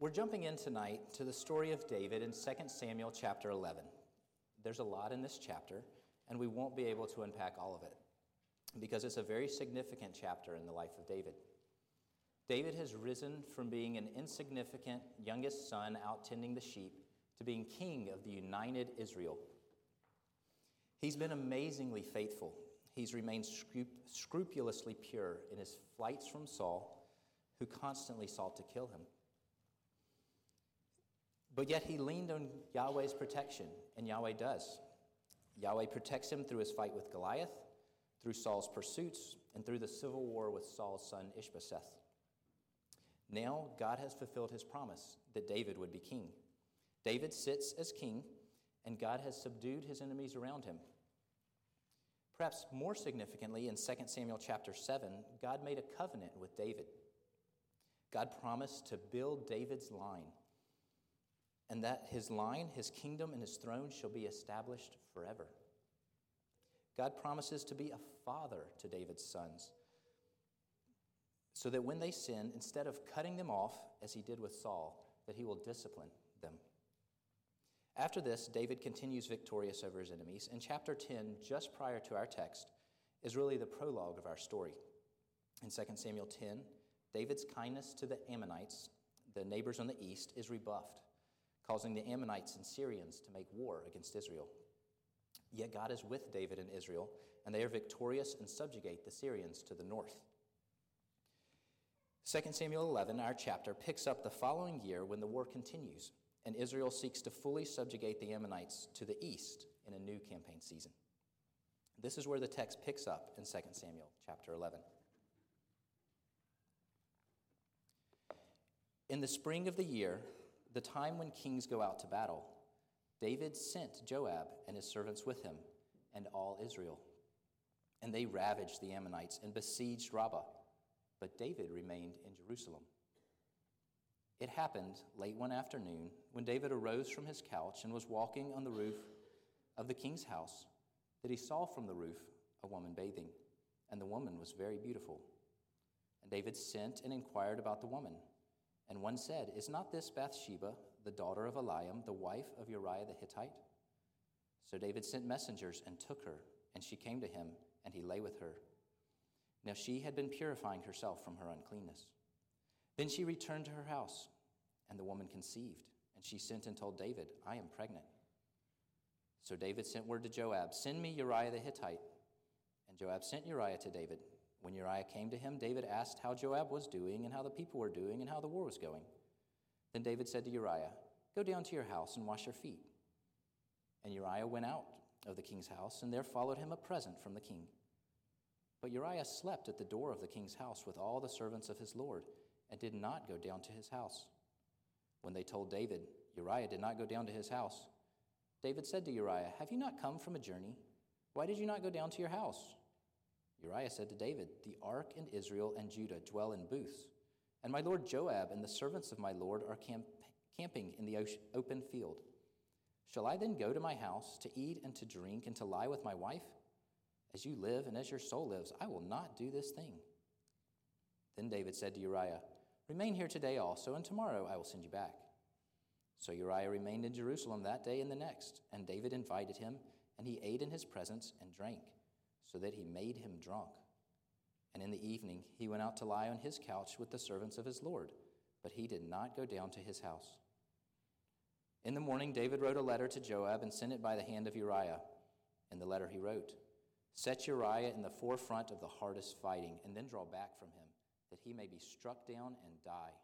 We're jumping in tonight to the story of David in 2 Samuel chapter 11. There's a lot in this chapter, and we won't be able to unpack all of it because it's a very significant chapter in the life of David. David has risen from being an insignificant youngest son out tending the sheep to being king of the united Israel. He's been amazingly faithful. He's remained scrupulously pure in his flights from Saul, who constantly sought to kill him. But yet he leaned on Yahweh's protection, and Yahweh does. Yahweh protects him through his fight with Goliath, through Saul's pursuits, and through the civil war with Saul's son Ishbosheth. Now God has fulfilled his promise that David would be king. David sits as king, and God has subdued his enemies around him. Perhaps more significantly, in 2 Samuel chapter 7, God made a covenant with David. God promised to build David's line and that his line, his kingdom, and his throne shall be established forever. God promises to be a father to David's sons, so that when they sin, instead of cutting them off, as he did with Saul, that he will discipline them. After this, David continues victorious over his enemies, and chapter 10, just prior to our text, is really the prologue of our story. In 2 Samuel 10, David's kindness to the Ammonites, the neighbors on the east, is rebuffed causing the Ammonites and Syrians to make war against Israel. Yet God is with David and Israel, and they are victorious and subjugate the Syrians to the north. 2 Samuel 11, our chapter, picks up the following year when the war continues, and Israel seeks to fully subjugate the Ammonites to the east in a new campaign season. This is where the text picks up in 2 Samuel chapter 11. In the spring of the year, the time when kings go out to battle, David sent Joab and his servants with him and all Israel. And they ravaged the Ammonites and besieged Rabbah, but David remained in Jerusalem. It happened late one afternoon when David arose from his couch and was walking on the roof of the king's house that he saw from the roof a woman bathing, and the woman was very beautiful. And David sent and inquired about the woman. And one said, Is not this Bathsheba, the daughter of Eliam, the wife of Uriah the Hittite? So David sent messengers and took her, and she came to him, and he lay with her. Now she had been purifying herself from her uncleanness. Then she returned to her house, and the woman conceived, and she sent and told David, I am pregnant. So David sent word to Joab, Send me Uriah the Hittite. And Joab sent Uriah to David. When Uriah came to him, David asked how Joab was doing and how the people were doing and how the war was going. Then David said to Uriah, Go down to your house and wash your feet. And Uriah went out of the king's house, and there followed him a present from the king. But Uriah slept at the door of the king's house with all the servants of his lord, and did not go down to his house. When they told David, Uriah did not go down to his house, David said to Uriah, Have you not come from a journey? Why did you not go down to your house? Uriah said to David, The ark and Israel and Judah dwell in booths, and my lord Joab and the servants of my lord are camp- camping in the open field. Shall I then go to my house to eat and to drink and to lie with my wife? As you live and as your soul lives, I will not do this thing. Then David said to Uriah, Remain here today also, and tomorrow I will send you back. So Uriah remained in Jerusalem that day and the next, and David invited him, and he ate in his presence and drank so that he made him drunk. And in the evening he went out to lie on his couch with the servants of his Lord, but he did not go down to his house. In the morning, David wrote a letter to Joab and sent it by the hand of Uriah. In the letter he wrote, Set Uriah in the forefront of the hardest fighting, and then draw back from him, that he may be struck down and die.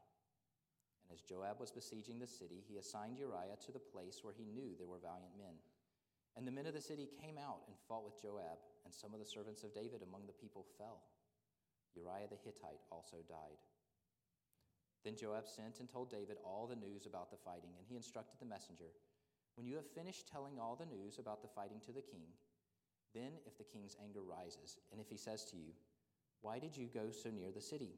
And as Joab was besieging the city, he assigned Uriah to the place where he knew there were valiant men. And the men of the city came out and fought with Joab, and some of the servants of David among the people fell. Uriah the Hittite also died. Then Joab sent and told David all the news about the fighting, and he instructed the messenger When you have finished telling all the news about the fighting to the king, then if the king's anger rises, and if he says to you, Why did you go so near the city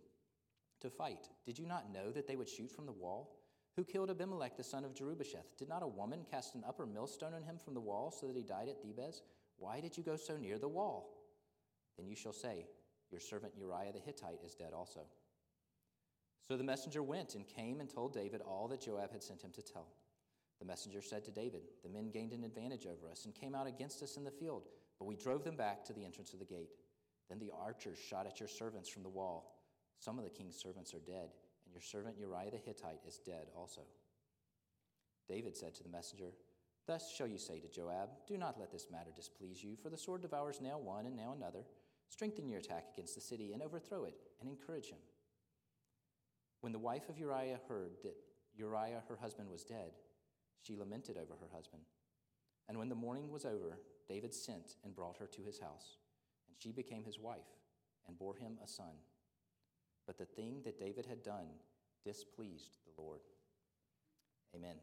to fight? Did you not know that they would shoot from the wall? Who killed Abimelech the son of Jerubbesheth? Did not a woman cast an upper millstone on him from the wall so that he died at Thebez? Why did you go so near the wall? Then you shall say, Your servant Uriah the Hittite is dead also. So the messenger went and came and told David all that Joab had sent him to tell. The messenger said to David, The men gained an advantage over us and came out against us in the field, but we drove them back to the entrance of the gate. Then the archers shot at your servants from the wall. Some of the king's servants are dead, your servant Uriah the Hittite is dead also. David said to the messenger, Thus shall you say to Joab, Do not let this matter displease you, for the sword devours now one and now another. Strengthen your attack against the city and overthrow it, and encourage him. When the wife of Uriah heard that Uriah, her husband, was dead, she lamented over her husband. And when the mourning was over, David sent and brought her to his house, and she became his wife and bore him a son. But the thing that David had done displeased the Lord. Amen.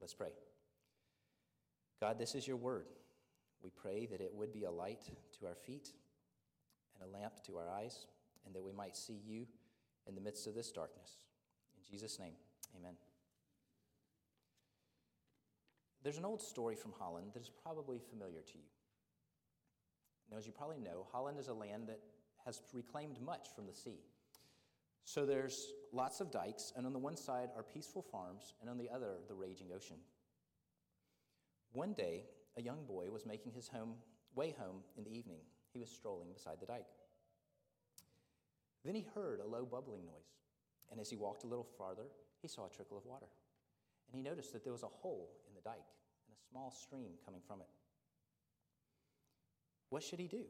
Let's pray. God, this is your word. We pray that it would be a light to our feet and a lamp to our eyes, and that we might see you in the midst of this darkness. In Jesus' name, amen. There's an old story from Holland that is probably familiar to you. Now, as you probably know, Holland is a land that has reclaimed much from the sea. So there's lots of dikes, and on the one side are peaceful farms, and on the other, the raging ocean. One day, a young boy was making his home, way home in the evening. He was strolling beside the dike. Then he heard a low bubbling noise, and as he walked a little farther, he saw a trickle of water. And he noticed that there was a hole in the dike and a small stream coming from it. What should he do?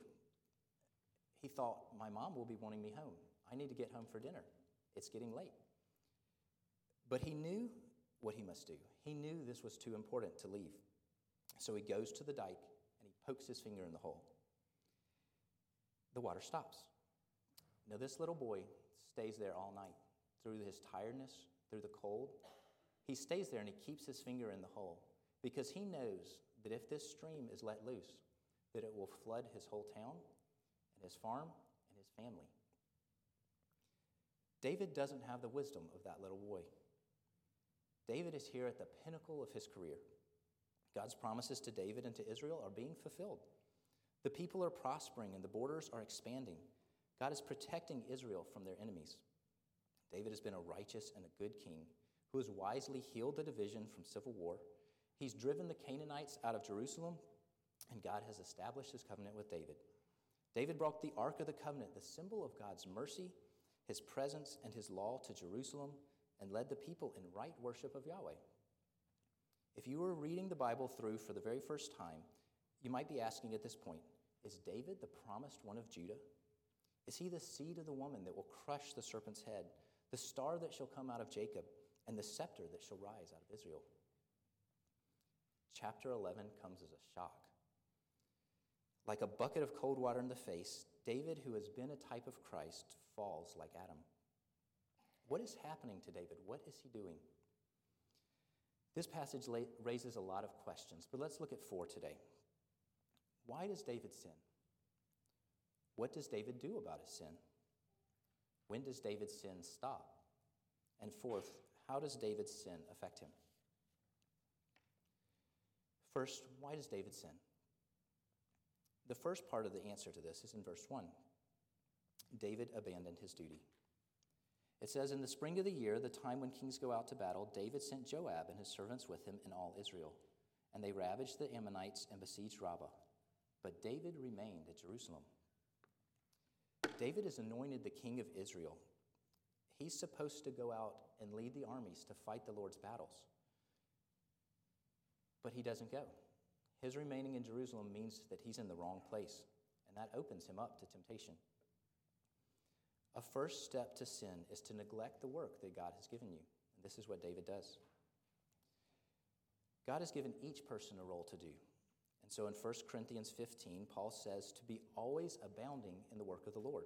He thought, My mom will be wanting me home. I need to get home for dinner. It's getting late. But he knew what he must do. He knew this was too important to leave. So he goes to the dike and he pokes his finger in the hole. The water stops. Now, this little boy stays there all night through his tiredness, through the cold. He stays there and he keeps his finger in the hole because he knows that if this stream is let loose, that it will flood his whole town and his farm and his family. David doesn't have the wisdom of that little boy. David is here at the pinnacle of his career. God's promises to David and to Israel are being fulfilled. The people are prospering and the borders are expanding. God is protecting Israel from their enemies. David has been a righteous and a good king who has wisely healed the division from civil war. He's driven the Canaanites out of Jerusalem, and God has established his covenant with David. David brought the Ark of the Covenant, the symbol of God's mercy, his presence, and his law to Jerusalem, and led the people in right worship of Yahweh. If you were reading the Bible through for the very first time, you might be asking at this point Is David the promised one of Judah? Is he the seed of the woman that will crush the serpent's head, the star that shall come out of Jacob, and the scepter that shall rise out of Israel? Chapter 11 comes as a shock. Like a bucket of cold water in the face, David, who has been a type of Christ, falls like Adam. What is happening to David? What is he doing? This passage raises a lot of questions, but let's look at four today. Why does David sin? What does David do about his sin? When does David's sin stop? And fourth, how does David's sin affect him? First, why does David sin? The first part of the answer to this is in verse 1. David abandoned his duty. It says, In the spring of the year, the time when kings go out to battle, David sent Joab and his servants with him and all Israel. And they ravaged the Ammonites and besieged Rabbah. But David remained at Jerusalem. David is anointed the king of Israel. He's supposed to go out and lead the armies to fight the Lord's battles. But he doesn't go. His remaining in Jerusalem means that he's in the wrong place, and that opens him up to temptation. A first step to sin is to neglect the work that God has given you. And this is what David does. God has given each person a role to do. And so in 1 Corinthians 15, Paul says to be always abounding in the work of the Lord.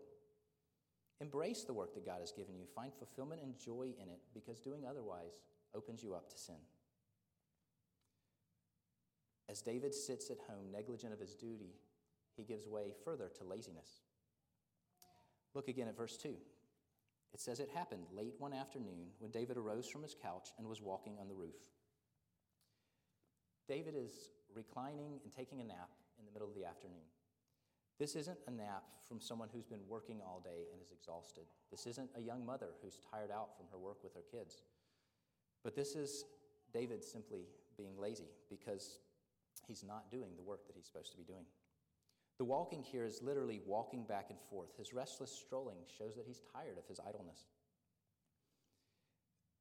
Embrace the work that God has given you. Find fulfillment and joy in it because doing otherwise opens you up to sin. As David sits at home negligent of his duty, he gives way further to laziness. Look again at verse 2. It says, It happened late one afternoon when David arose from his couch and was walking on the roof. David is reclining and taking a nap in the middle of the afternoon. This isn't a nap from someone who's been working all day and is exhausted. This isn't a young mother who's tired out from her work with her kids. But this is David simply being lazy because he's not doing the work that he's supposed to be doing. The walking here is literally walking back and forth. His restless strolling shows that he's tired of his idleness.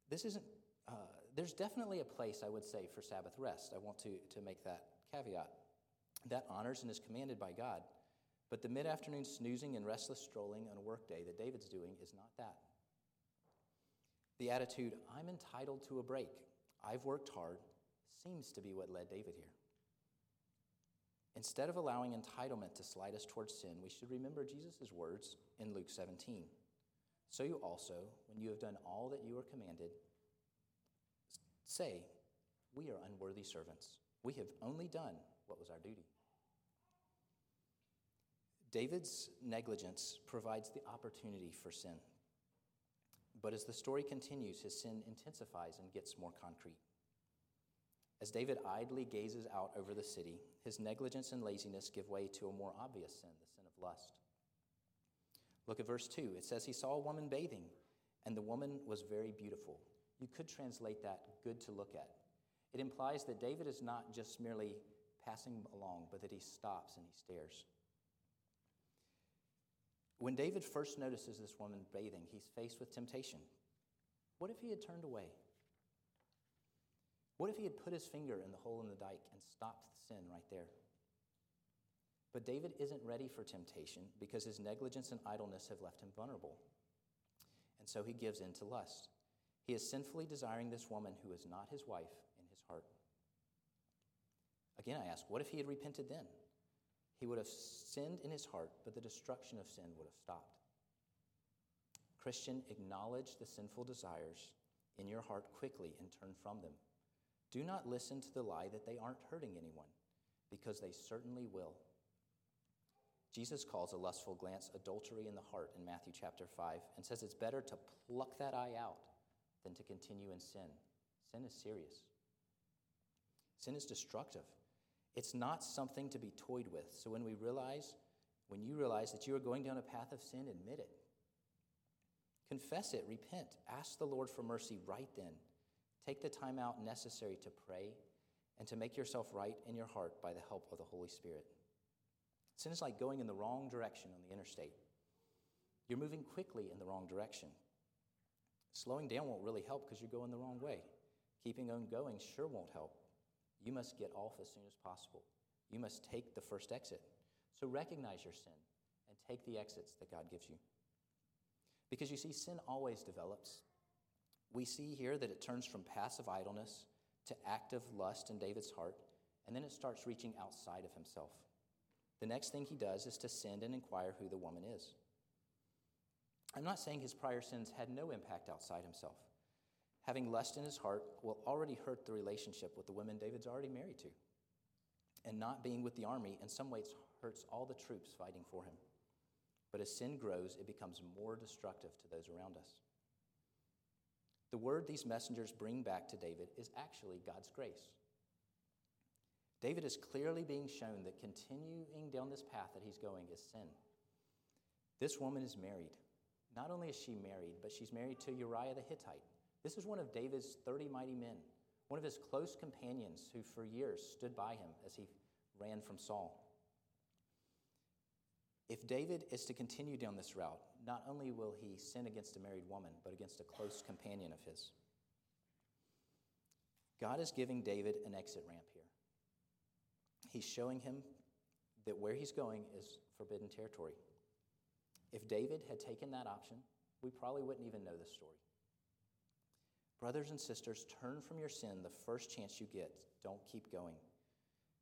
This isn't, uh, there's definitely a place, I would say, for Sabbath rest. I want to, to make that caveat. That honors and is commanded by God. But the mid afternoon snoozing and restless strolling on a workday that David's doing is not that. The attitude, I'm entitled to a break, I've worked hard, seems to be what led David here. Instead of allowing entitlement to slide us towards sin, we should remember Jesus' words in Luke 17. So you also, when you have done all that you are commanded, say, We are unworthy servants. We have only done what was our duty. David's negligence provides the opportunity for sin. But as the story continues, his sin intensifies and gets more concrete. As David idly gazes out over the city, his negligence and laziness give way to a more obvious sin, the sin of lust. Look at verse 2. It says, He saw a woman bathing, and the woman was very beautiful. You could translate that good to look at. It implies that David is not just merely passing along, but that he stops and he stares. When David first notices this woman bathing, he's faced with temptation. What if he had turned away? What if he had put his finger in the hole in the dike and stopped the sin right there? But David isn't ready for temptation because his negligence and idleness have left him vulnerable. And so he gives in to lust. He is sinfully desiring this woman who is not his wife in his heart. Again, I ask, what if he had repented then? He would have sinned in his heart, but the destruction of sin would have stopped. Christian, acknowledge the sinful desires in your heart quickly and turn from them. Do not listen to the lie that they aren't hurting anyone, because they certainly will. Jesus calls a lustful glance adultery in the heart in Matthew chapter 5 and says it's better to pluck that eye out than to continue in sin. Sin is serious, sin is destructive. It's not something to be toyed with. So when we realize, when you realize that you are going down a path of sin, admit it. Confess it, repent, ask the Lord for mercy right then. Take the time out necessary to pray and to make yourself right in your heart by the help of the Holy Spirit. Sin is like going in the wrong direction on the interstate. You're moving quickly in the wrong direction. Slowing down won't really help because you're going the wrong way. Keeping on going sure won't help. You must get off as soon as possible. You must take the first exit. So recognize your sin and take the exits that God gives you. Because you see, sin always develops. We see here that it turns from passive idleness to active lust in David's heart, and then it starts reaching outside of himself. The next thing he does is to send and inquire who the woman is. I'm not saying his prior sins had no impact outside himself. Having lust in his heart will already hurt the relationship with the women David's already married to. And not being with the army in some ways hurts all the troops fighting for him. But as sin grows, it becomes more destructive to those around us. The word these messengers bring back to David is actually God's grace. David is clearly being shown that continuing down this path that he's going is sin. This woman is married. Not only is she married, but she's married to Uriah the Hittite. This is one of David's 30 mighty men, one of his close companions who for years stood by him as he ran from Saul. If David is to continue down this route, not only will he sin against a married woman, but against a close companion of his. God is giving David an exit ramp here. He's showing him that where he's going is forbidden territory. If David had taken that option, we probably wouldn't even know this story. Brothers and sisters, turn from your sin the first chance you get. Don't keep going.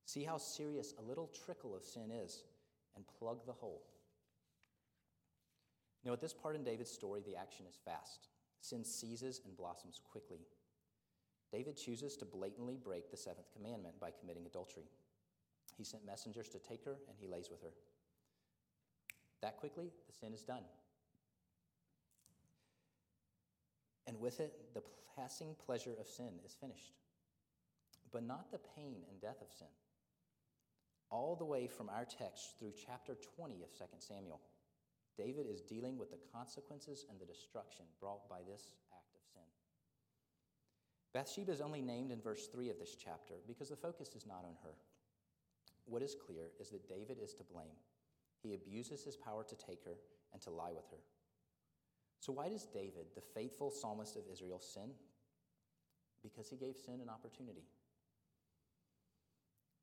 See how serious a little trickle of sin is and plug the hole. Now, at this part in David's story, the action is fast. Sin seizes and blossoms quickly. David chooses to blatantly break the seventh commandment by committing adultery. He sent messengers to take her, and he lays with her. That quickly, the sin is done. And with it, the passing pleasure of sin is finished. But not the pain and death of sin. all the way from our text through chapter 20 of 2 Samuel, David is dealing with the consequences and the destruction brought by this act of sin. Bathsheba is only named in verse 3 of this chapter because the focus is not on her. What is clear is that David is to blame. He abuses his power to take her and to lie with her. So, why does David, the faithful psalmist of Israel, sin? Because he gave sin an opportunity.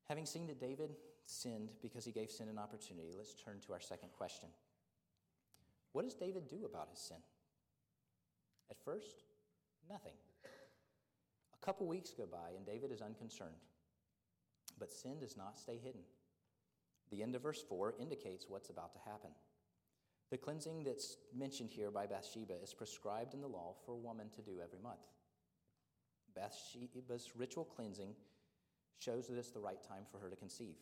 Having seen that David sinned because he gave sin an opportunity, let's turn to our second question. What does David do about his sin? At first, nothing. A couple weeks go by and David is unconcerned. But sin does not stay hidden. The end of verse 4 indicates what's about to happen. The cleansing that's mentioned here by Bathsheba is prescribed in the law for a woman to do every month. Bathsheba's ritual cleansing shows that it's the right time for her to conceive,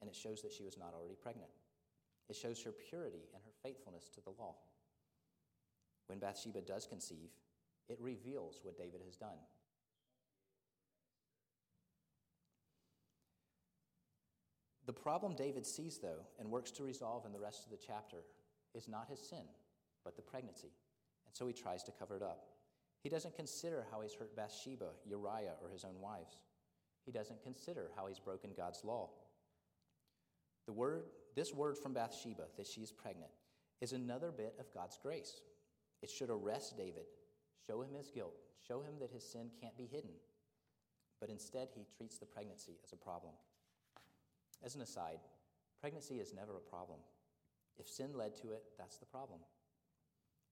and it shows that she was not already pregnant. It shows her purity and her faithfulness to the law. When Bathsheba does conceive, it reveals what David has done. The problem David sees, though, and works to resolve in the rest of the chapter is not his sin, but the pregnancy. And so he tries to cover it up. He doesn't consider how he's hurt Bathsheba, Uriah, or his own wives. He doesn't consider how he's broken God's law. The word, this word from Bathsheba, that she is pregnant, is another bit of God's grace. It should arrest David, show him his guilt, show him that his sin can't be hidden. But instead, he treats the pregnancy as a problem. As an aside, pregnancy is never a problem. If sin led to it, that's the problem.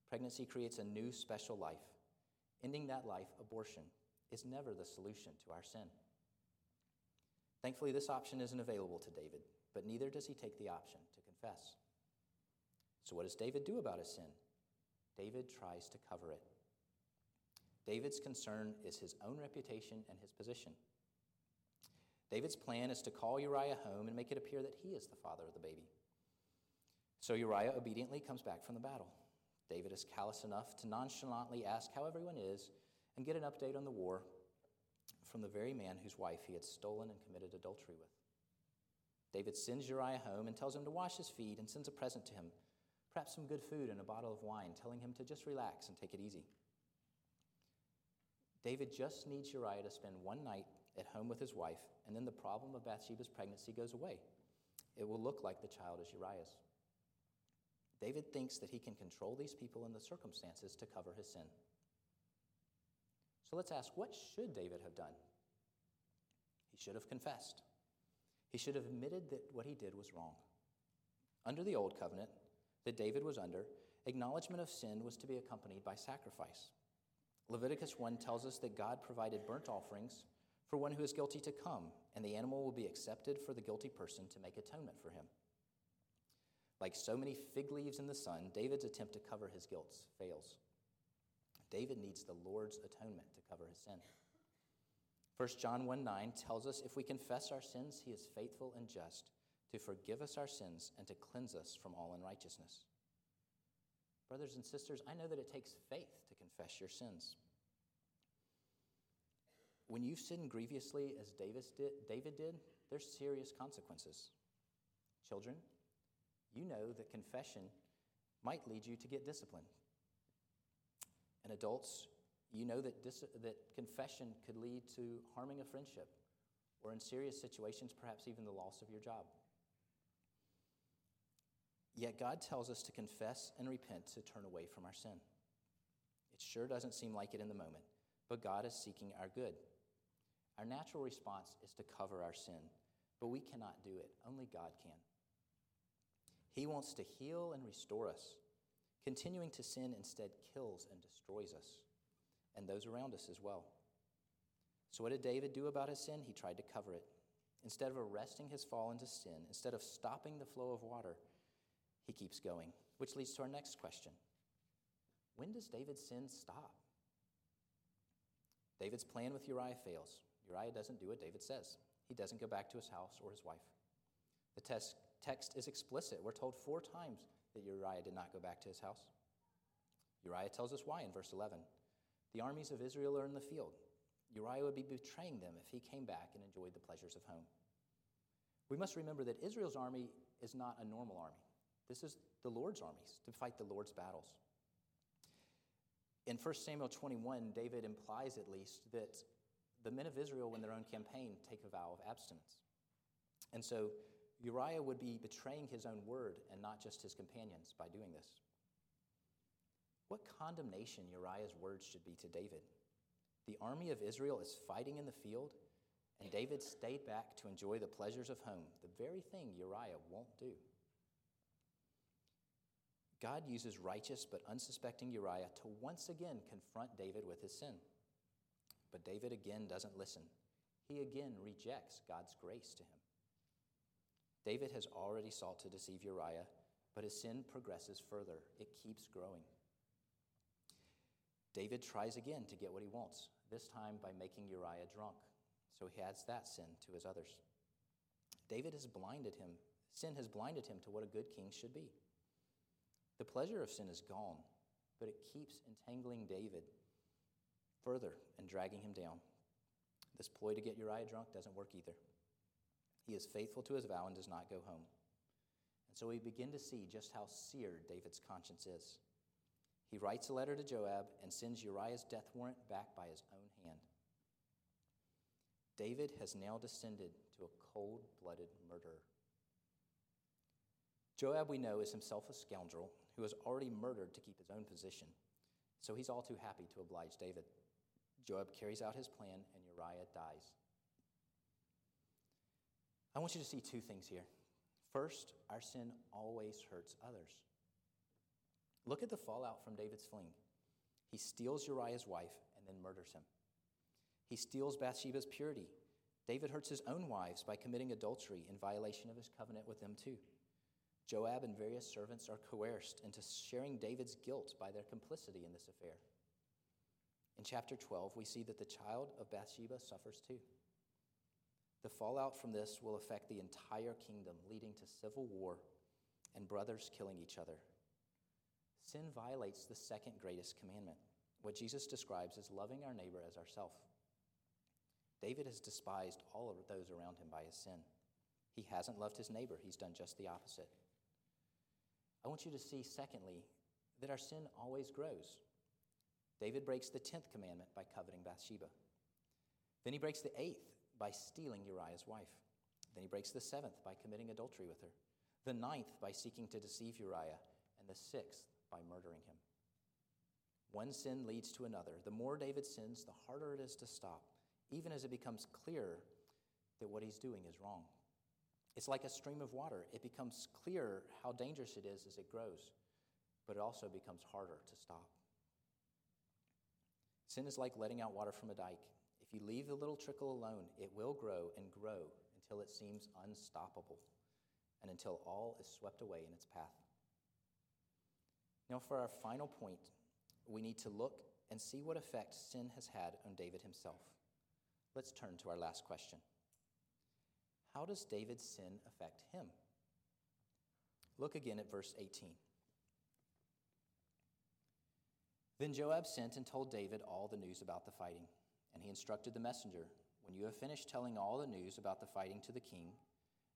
Pregnancy creates a new special life. Ending that life, abortion, is never the solution to our sin. Thankfully, this option isn't available to David, but neither does he take the option to confess. So, what does David do about his sin? David tries to cover it. David's concern is his own reputation and his position. David's plan is to call Uriah home and make it appear that he is the father of the baby. So Uriah obediently comes back from the battle. David is callous enough to nonchalantly ask how everyone is and get an update on the war from the very man whose wife he had stolen and committed adultery with. David sends Uriah home and tells him to wash his feet and sends a present to him, perhaps some good food and a bottle of wine, telling him to just relax and take it easy. David just needs Uriah to spend one night at home with his wife, and then the problem of Bathsheba's pregnancy goes away. It will look like the child is Uriah's. David thinks that he can control these people and the circumstances to cover his sin. So let's ask what should David have done? He should have confessed. He should have admitted that what he did was wrong. Under the old covenant that David was under, acknowledgement of sin was to be accompanied by sacrifice. Leviticus 1 tells us that God provided burnt offerings for one who is guilty to come, and the animal will be accepted for the guilty person to make atonement for him. Like so many fig leaves in the sun, David's attempt to cover his guilt fails. David needs the Lord's atonement to cover his sin. 1 John 1 9 tells us if we confess our sins, he is faithful and just to forgive us our sins and to cleanse us from all unrighteousness. Brothers and sisters, I know that it takes faith to confess your sins. When you sin grievously as did, David did, there's serious consequences. Children, you know that confession might lead you to get disciplined. And adults, you know that, dis- that confession could lead to harming a friendship, or in serious situations, perhaps even the loss of your job. Yet God tells us to confess and repent to turn away from our sin. It sure doesn't seem like it in the moment, but God is seeking our good. Our natural response is to cover our sin, but we cannot do it. Only God can. He wants to heal and restore us. Continuing to sin instead kills and destroys us, and those around us as well. So, what did David do about his sin? He tried to cover it. Instead of arresting his fall into sin, instead of stopping the flow of water, he keeps going, which leads to our next question When does David's sin stop? David's plan with Uriah fails. Uriah doesn't do what David says. He doesn't go back to his house or his wife. The text, text is explicit. We're told four times that Uriah did not go back to his house. Uriah tells us why in verse 11. The armies of Israel are in the field. Uriah would be betraying them if he came back and enjoyed the pleasures of home. We must remember that Israel's army is not a normal army. This is the Lord's armies to fight the Lord's battles. In 1 Samuel 21, David implies at least that the men of Israel, in their own campaign, take a vow of abstinence. And so Uriah would be betraying his own word and not just his companions by doing this. What condemnation Uriah's words should be to David. The army of Israel is fighting in the field, and David stayed back to enjoy the pleasures of home, the very thing Uriah won't do. God uses righteous but unsuspecting Uriah to once again confront David with his sin. But David again doesn't listen. He again rejects God's grace to him. David has already sought to deceive Uriah, but his sin progresses further. It keeps growing. David tries again to get what he wants, this time by making Uriah drunk. So he adds that sin to his others. David has blinded him. Sin has blinded him to what a good king should be. The pleasure of sin is gone, but it keeps entangling David further and dragging him down. This ploy to get Uriah drunk doesn't work either. He is faithful to his vow and does not go home. And so we begin to see just how seared David's conscience is. He writes a letter to Joab and sends Uriah's death warrant back by his own hand. David has now descended to a cold blooded murderer. Joab, we know, is himself a scoundrel who has already murdered to keep his own position. So he's all too happy to oblige David. Joab carries out his plan, and Uriah dies. I want you to see two things here. First, our sin always hurts others. Look at the fallout from David's fleeing. He steals Uriah's wife and then murders him. He steals Bathsheba's purity. David hurts his own wives by committing adultery in violation of his covenant with them, too. Joab and various servants are coerced into sharing David's guilt by their complicity in this affair. In chapter 12, we see that the child of Bathsheba suffers too. The fallout from this will affect the entire kingdom, leading to civil war and brothers killing each other. Sin violates the second greatest commandment, what Jesus describes as loving our neighbor as ourselves. David has despised all of those around him by his sin. He hasn't loved his neighbor, he's done just the opposite. I want you to see, secondly, that our sin always grows. David breaks the 10th commandment by coveting Bathsheba. Then he breaks the 8th by stealing Uriah's wife. Then he breaks the 7th by committing adultery with her. The ninth by seeking to deceive Uriah. And the 6th by murdering him. One sin leads to another. The more David sins, the harder it is to stop, even as it becomes clear that what he's doing is wrong. It's like a stream of water. It becomes clear how dangerous it is as it grows, but it also becomes harder to stop. Sin is like letting out water from a dike. If you leave the little trickle alone, it will grow and grow until it seems unstoppable and until all is swept away in its path. Now, for our final point, we need to look and see what effect sin has had on David himself. Let's turn to our last question. How does David's sin affect him? Look again at verse 18. Then Joab sent and told David all the news about the fighting. And he instructed the messenger When you have finished telling all the news about the fighting to the king,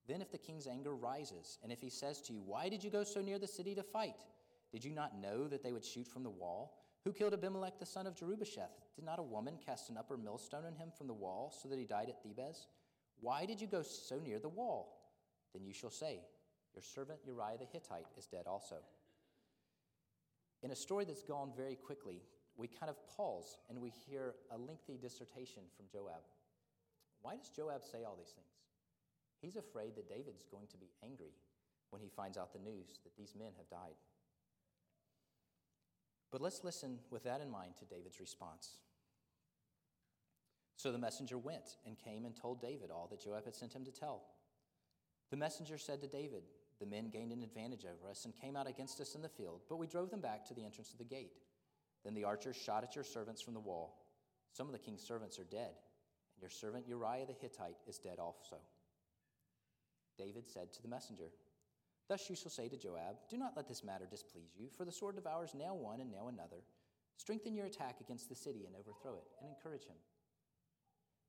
then if the king's anger rises, and if he says to you, Why did you go so near the city to fight? Did you not know that they would shoot from the wall? Who killed Abimelech the son of Jerubbesheth? Did not a woman cast an upper millstone on him from the wall so that he died at Thebez? Why did you go so near the wall? Then you shall say, Your servant Uriah the Hittite is dead also. In a story that's gone very quickly, we kind of pause and we hear a lengthy dissertation from Joab. Why does Joab say all these things? He's afraid that David's going to be angry when he finds out the news that these men have died. But let's listen with that in mind to David's response. So the messenger went and came and told David all that Joab had sent him to tell. The messenger said to David, The men gained an advantage over us and came out against us in the field, but we drove them back to the entrance of the gate. Then the archers shot at your servants from the wall. Some of the king's servants are dead, and your servant Uriah the Hittite is dead also. David said to the messenger, Thus you shall say to Joab, Do not let this matter displease you, for the sword devours now one and now another. Strengthen your attack against the city and overthrow it, and encourage him.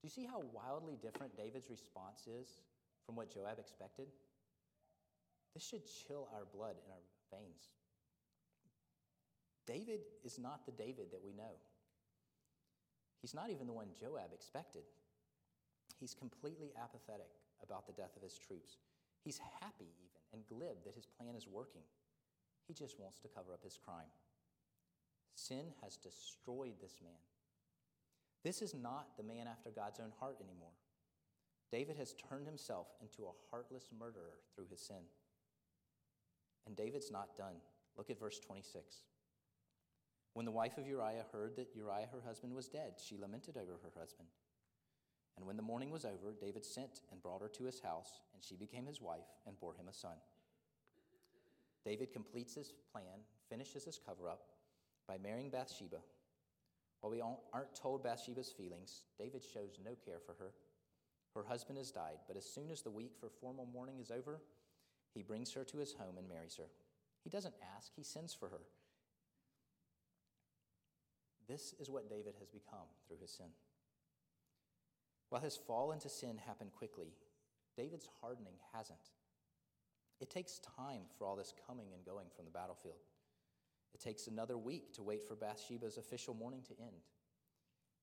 Do you see how wildly different David's response is from what Joab expected, this should chill our blood in our veins. David is not the David that we know. He's not even the one Joab expected. He's completely apathetic about the death of his troops. He's happy, even, and glib that his plan is working. He just wants to cover up his crime. Sin has destroyed this man. This is not the man after God's own heart anymore. David has turned himself into a heartless murderer through his sin. And David's not done. Look at verse 26. When the wife of Uriah heard that Uriah, her husband, was dead, she lamented over her husband. And when the mourning was over, David sent and brought her to his house, and she became his wife and bore him a son. David completes his plan, finishes his cover up by marrying Bathsheba. While we aren't told Bathsheba's feelings, David shows no care for her. Her husband has died, but as soon as the week for formal mourning is over, he brings her to his home and marries her. He doesn't ask, he sends for her. This is what David has become through his sin. While his fall into sin happened quickly, David's hardening hasn't. It takes time for all this coming and going from the battlefield. It takes another week to wait for Bathsheba's official mourning to end.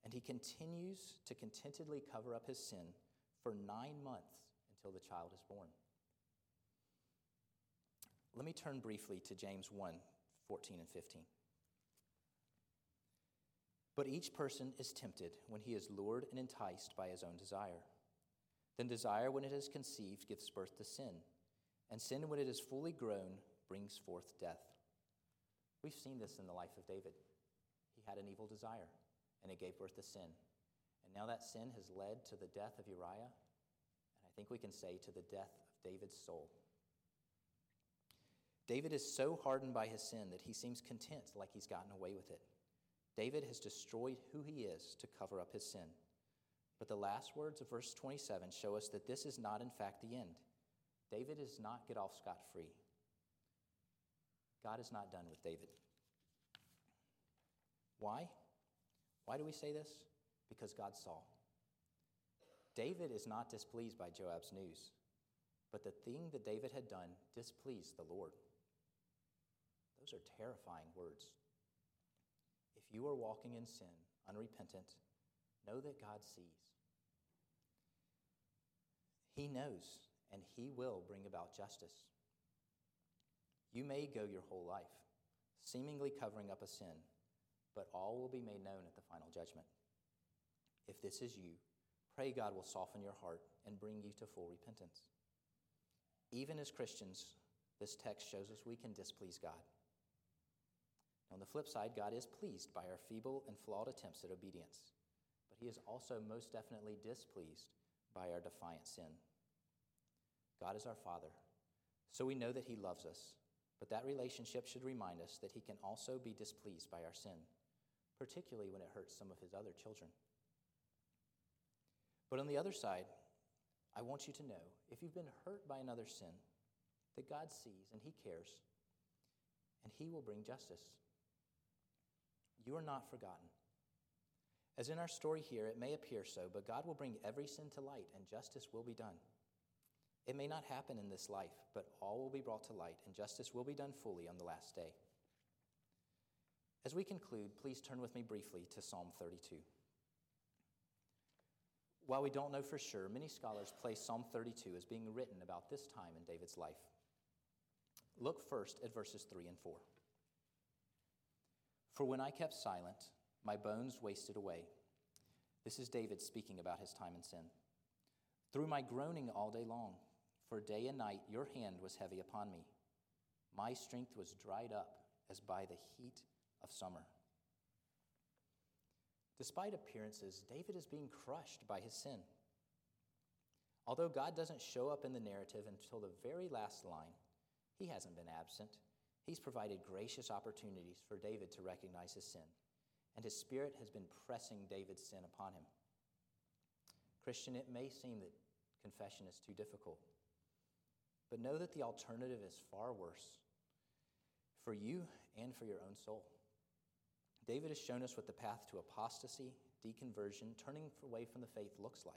And he continues to contentedly cover up his sin for nine months until the child is born. Let me turn briefly to James 1 14 and 15. But each person is tempted when he is lured and enticed by his own desire. Then desire, when it is conceived, gives birth to sin. And sin, when it is fully grown, brings forth death. We've seen this in the life of David. He had an evil desire, and it gave birth to sin. And now that sin has led to the death of Uriah, and I think we can say to the death of David's soul. David is so hardened by his sin that he seems content like he's gotten away with it. David has destroyed who he is to cover up his sin. But the last words of verse 27 show us that this is not, in fact, the end. David does not get off scot free. God is not done with David. Why? Why do we say this? Because God saw. David is not displeased by Joab's news, but the thing that David had done displeased the Lord. Those are terrifying words. If you are walking in sin, unrepentant, know that God sees. He knows, and He will bring about justice. You may go your whole life, seemingly covering up a sin, but all will be made known at the final judgment. If this is you, pray God will soften your heart and bring you to full repentance. Even as Christians, this text shows us we can displease God. On the flip side, God is pleased by our feeble and flawed attempts at obedience, but He is also most definitely displeased by our defiant sin. God is our Father, so we know that He loves us, but that relationship should remind us that He can also be displeased by our sin, particularly when it hurts some of His other children. But on the other side, I want you to know if you've been hurt by another sin, that God sees and He cares, and He will bring justice. You are not forgotten. As in our story here, it may appear so, but God will bring every sin to light and justice will be done. It may not happen in this life, but all will be brought to light and justice will be done fully on the last day. As we conclude, please turn with me briefly to Psalm 32. While we don't know for sure, many scholars place Psalm 32 as being written about this time in David's life. Look first at verses 3 and 4. For when I kept silent, my bones wasted away. This is David speaking about his time in sin. Through my groaning all day long, for day and night your hand was heavy upon me. My strength was dried up as by the heat of summer. Despite appearances, David is being crushed by his sin. Although God doesn't show up in the narrative until the very last line, he hasn't been absent. He's provided gracious opportunities for David to recognize his sin, and his spirit has been pressing David's sin upon him. Christian, it may seem that confession is too difficult, but know that the alternative is far worse for you and for your own soul. David has shown us what the path to apostasy, deconversion, turning away from the faith looks like.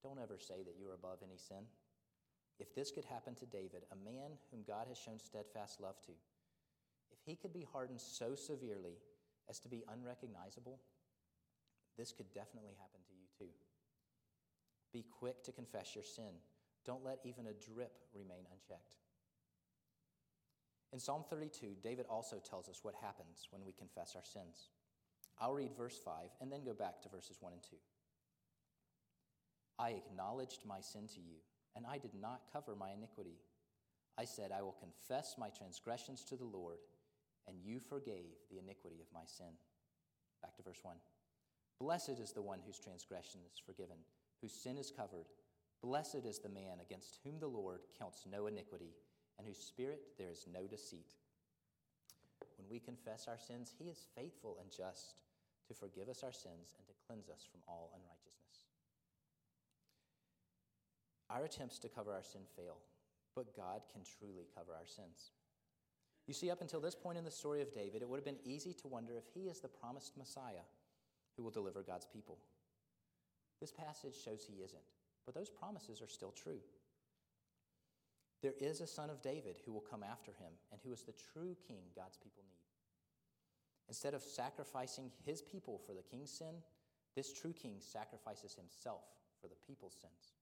Don't ever say that you are above any sin. If this could happen to David, a man whom God has shown steadfast love to, if he could be hardened so severely as to be unrecognizable, this could definitely happen to you too. Be quick to confess your sin. Don't let even a drip remain unchecked. In Psalm 32, David also tells us what happens when we confess our sins. I'll read verse 5 and then go back to verses 1 and 2. I acknowledged my sin to you, and I did not cover my iniquity. I said, I will confess my transgressions to the Lord, and you forgave the iniquity of my sin. Back to verse 1. Blessed is the one whose transgression is forgiven, whose sin is covered. Blessed is the man against whom the Lord counts no iniquity, and whose spirit there is no deceit. When we confess our sins, he is faithful and just to forgive us our sins and to cleanse us from all unrighteousness. Our attempts to cover our sin fail, but God can truly cover our sins. You see, up until this point in the story of David, it would have been easy to wonder if he is the promised Messiah who will deliver God's people. This passage shows he isn't, but those promises are still true. There is a son of David who will come after him and who is the true king God's people need. Instead of sacrificing his people for the king's sin, this true king sacrifices himself for the people's sins.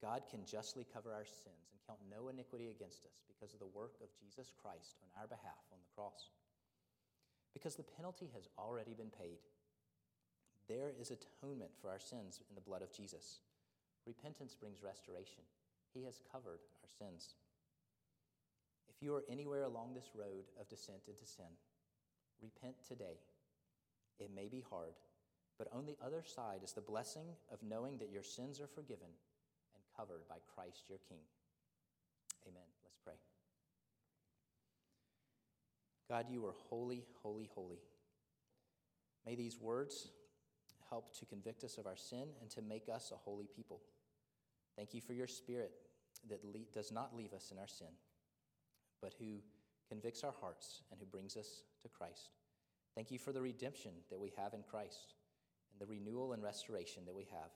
God can justly cover our sins and count no iniquity against us because of the work of Jesus Christ on our behalf on the cross. Because the penalty has already been paid. There is atonement for our sins in the blood of Jesus. Repentance brings restoration. He has covered our sins. If you are anywhere along this road of descent into sin, repent today. It may be hard, but on the other side is the blessing of knowing that your sins are forgiven covered by Christ your King. Amen. Let's pray. God, you are holy, holy, holy. May these words help to convict us of our sin and to make us a holy people. Thank you for your spirit that le- does not leave us in our sin, but who convicts our hearts and who brings us to Christ. Thank you for the redemption that we have in Christ and the renewal and restoration that we have.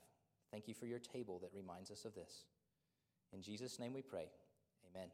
Thank you for your table that reminds us of this. In Jesus' name we pray. Amen.